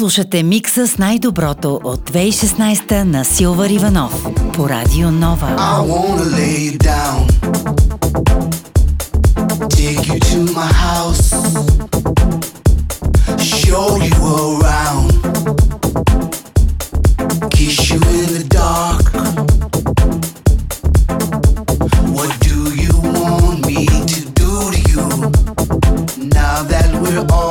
Слушате микса с най-доброто от 2016 на Силвар Иванов по Радио Нова. We're all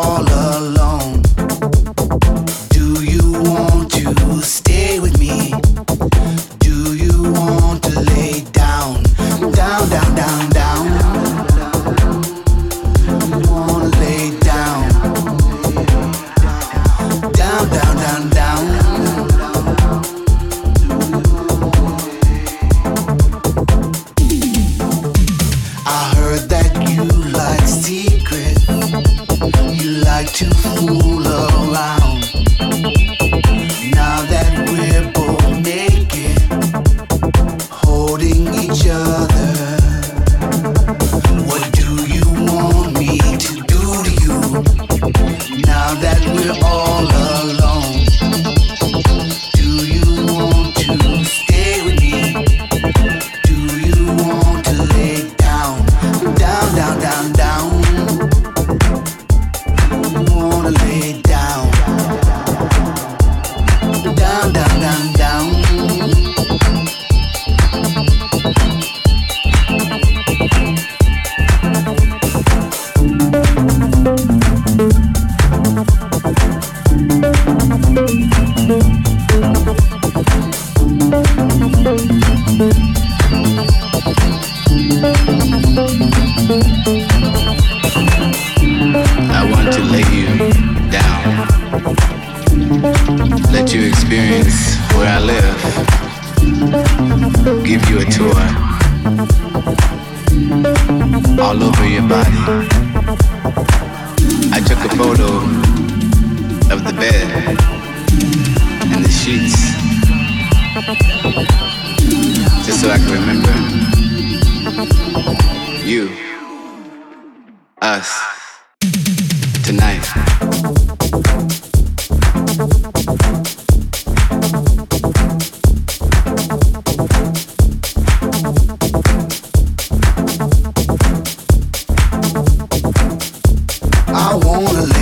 wanna live.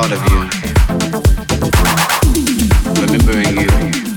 thought of you, remembering you.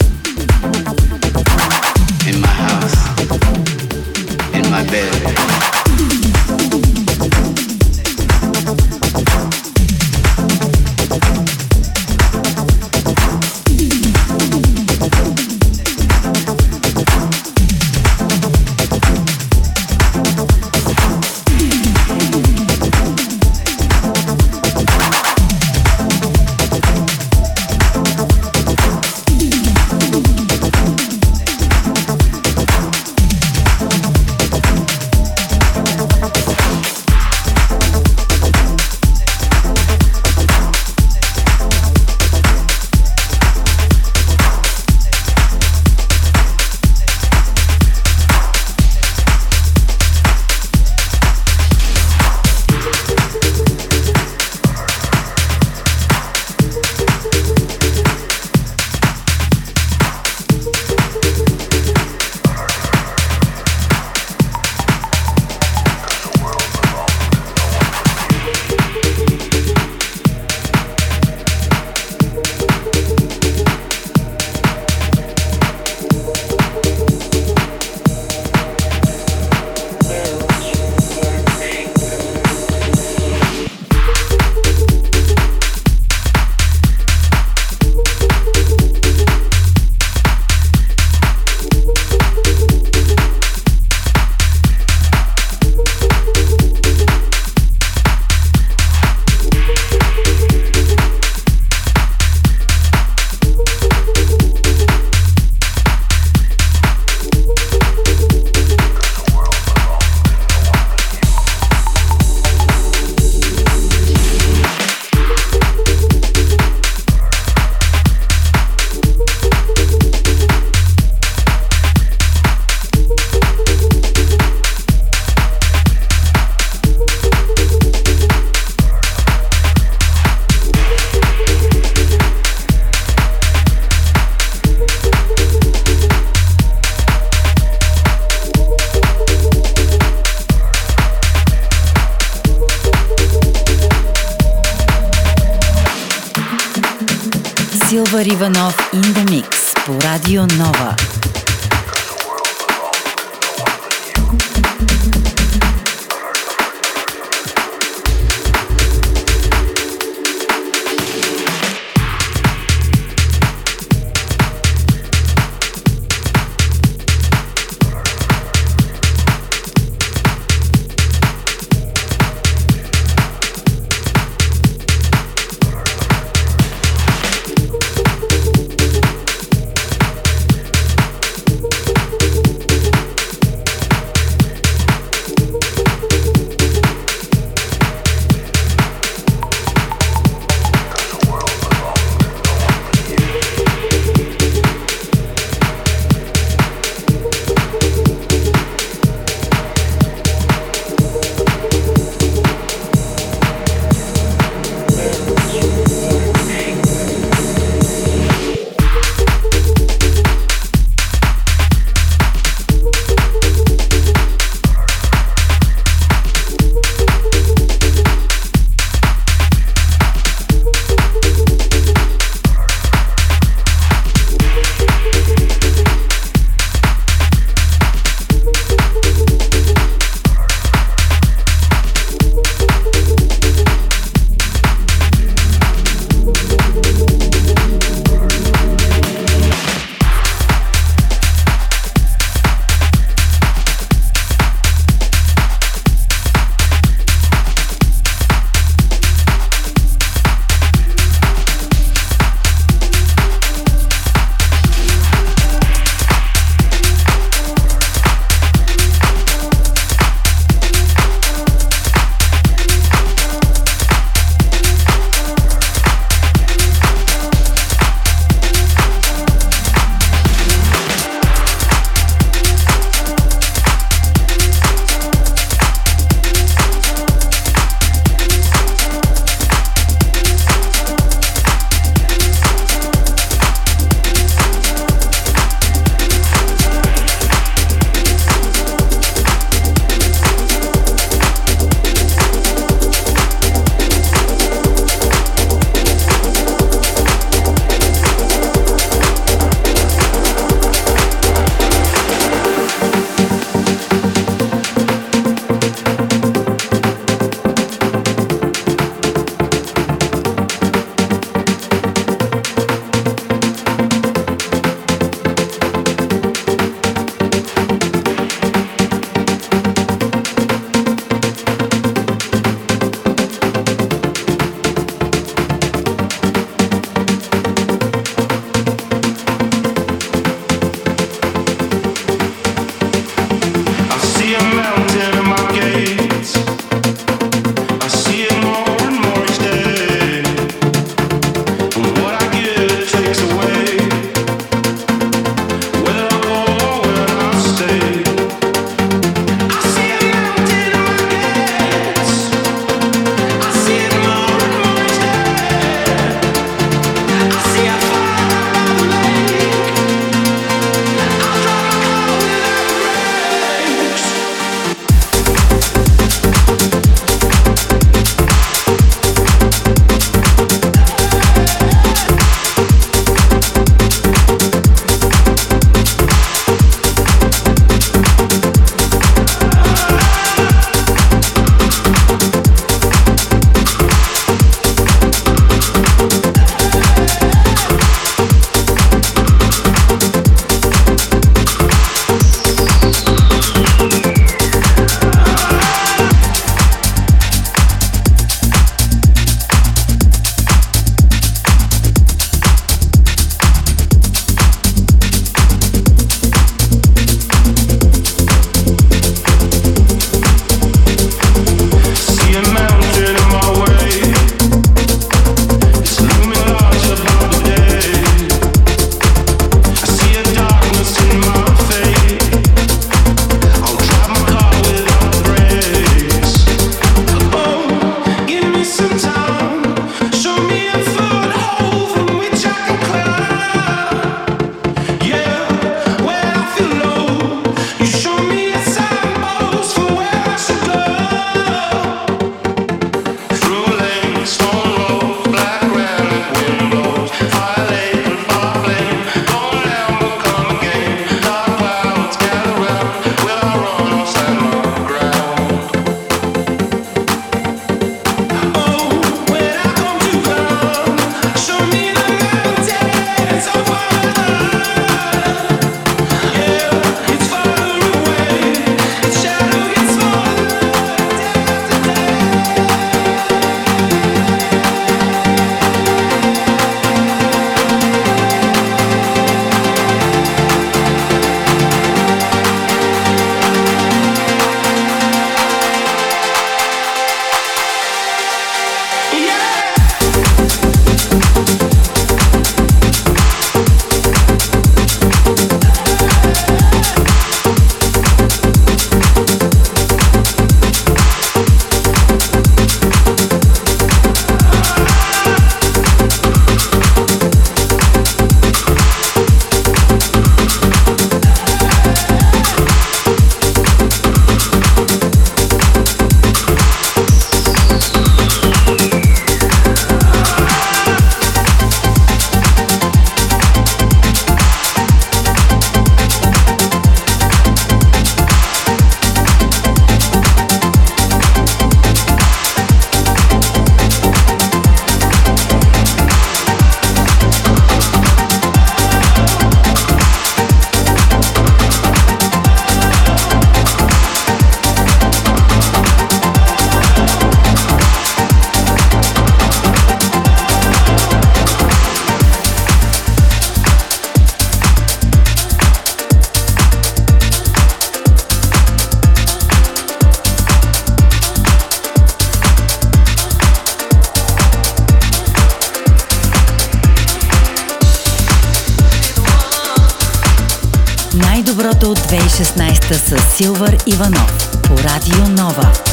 Силвър Иванов по Радио Нова.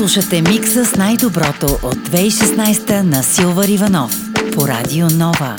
Слушате микса с най-доброто от 2016 на Силвар Иванов по Радио Нова.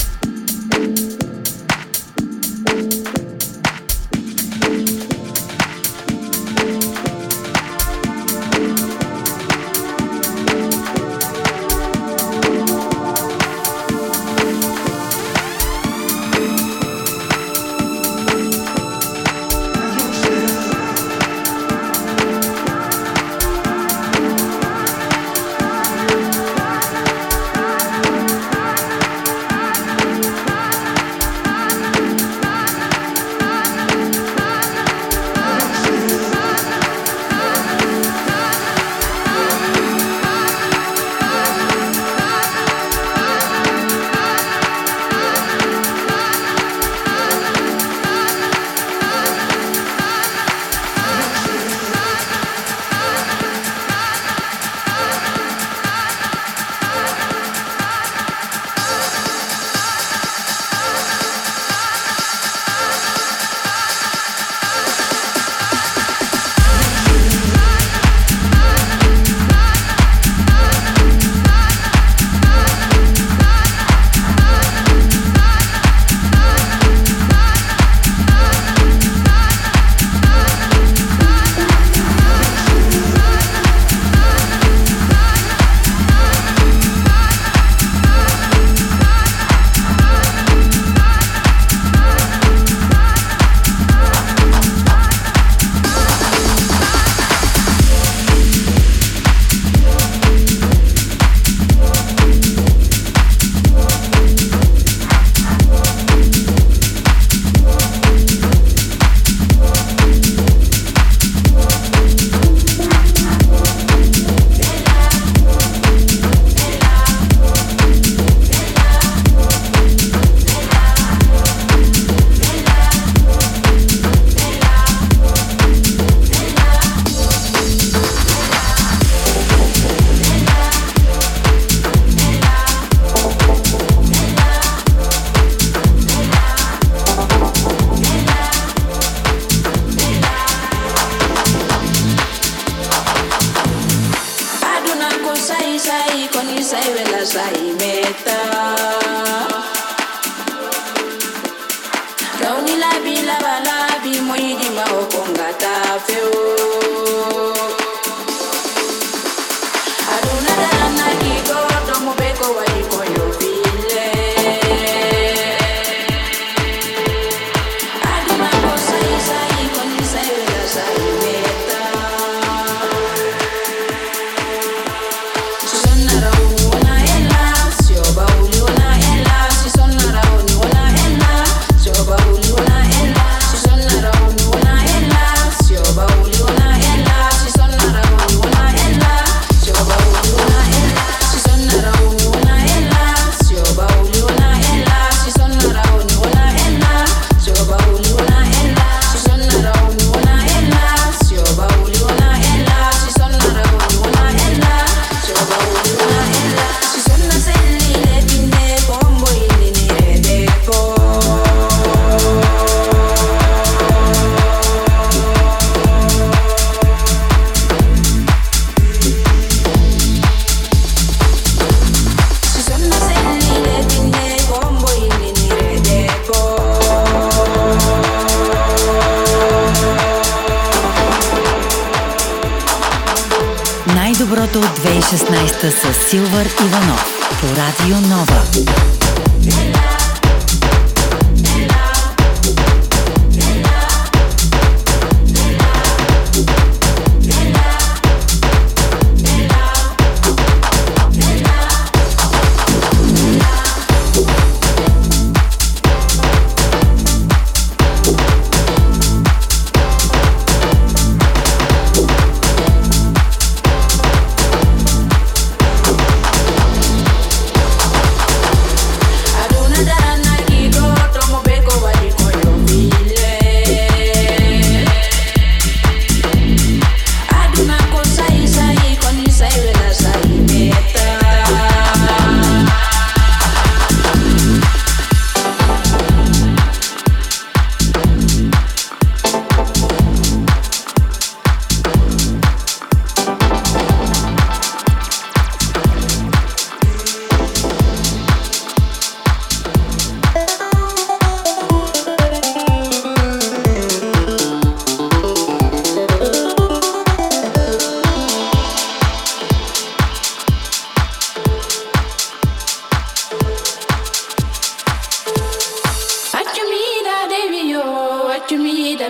kauni labi labalabi moyidima okongata feo. Силвър Иванов по Радио Нова.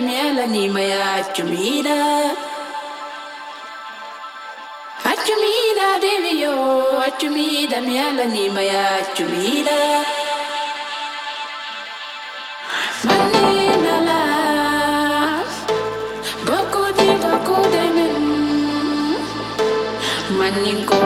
миля, мела не моя чумида. Ачумида, девио, ачумида, мела не моя чумида. Manin ko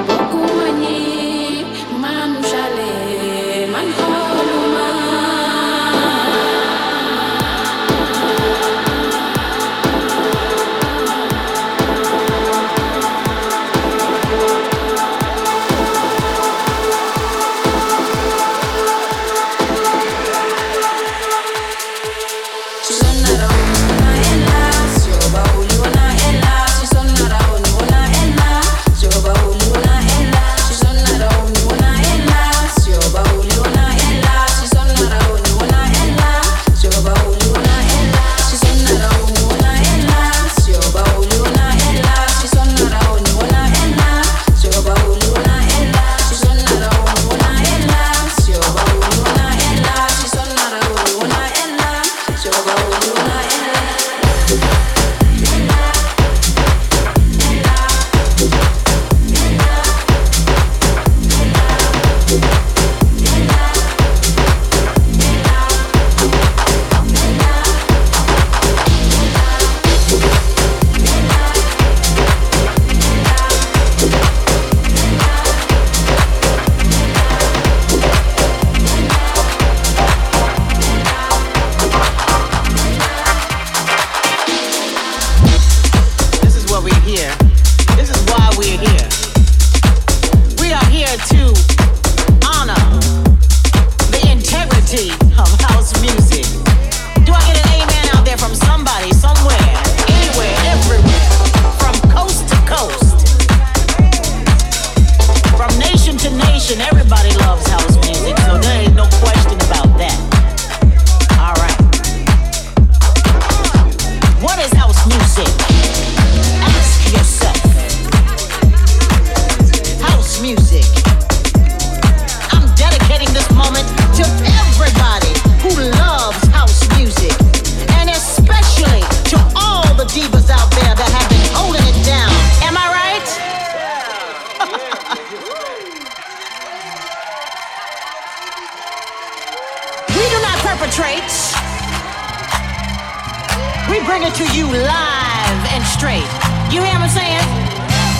bring it to you live and straight. You hear what I'm saying?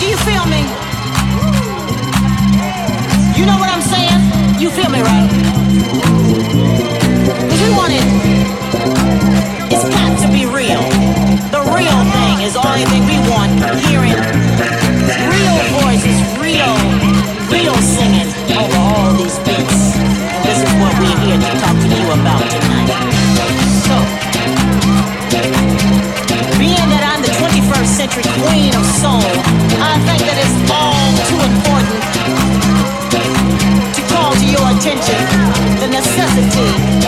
Do you feel me? You know what I'm saying? You feel me, right? Cause we want it. It's got to be real. The real thing is the only thing we want. Hearing real voices, real, real singing over all these beats. This is what we're here to talk to you about tonight. So, century queen of soul, I think that it's all too important to call to your attention the necessity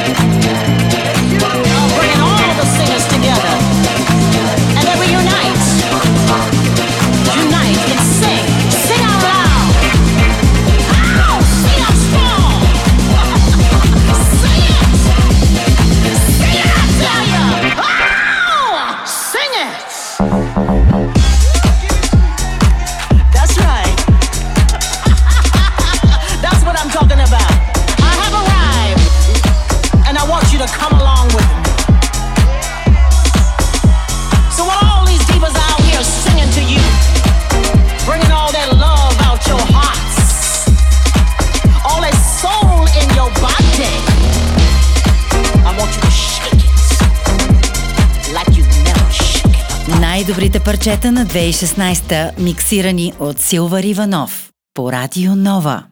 парчета на 2016 миксирани от Силвар Иванов по Радио Нова.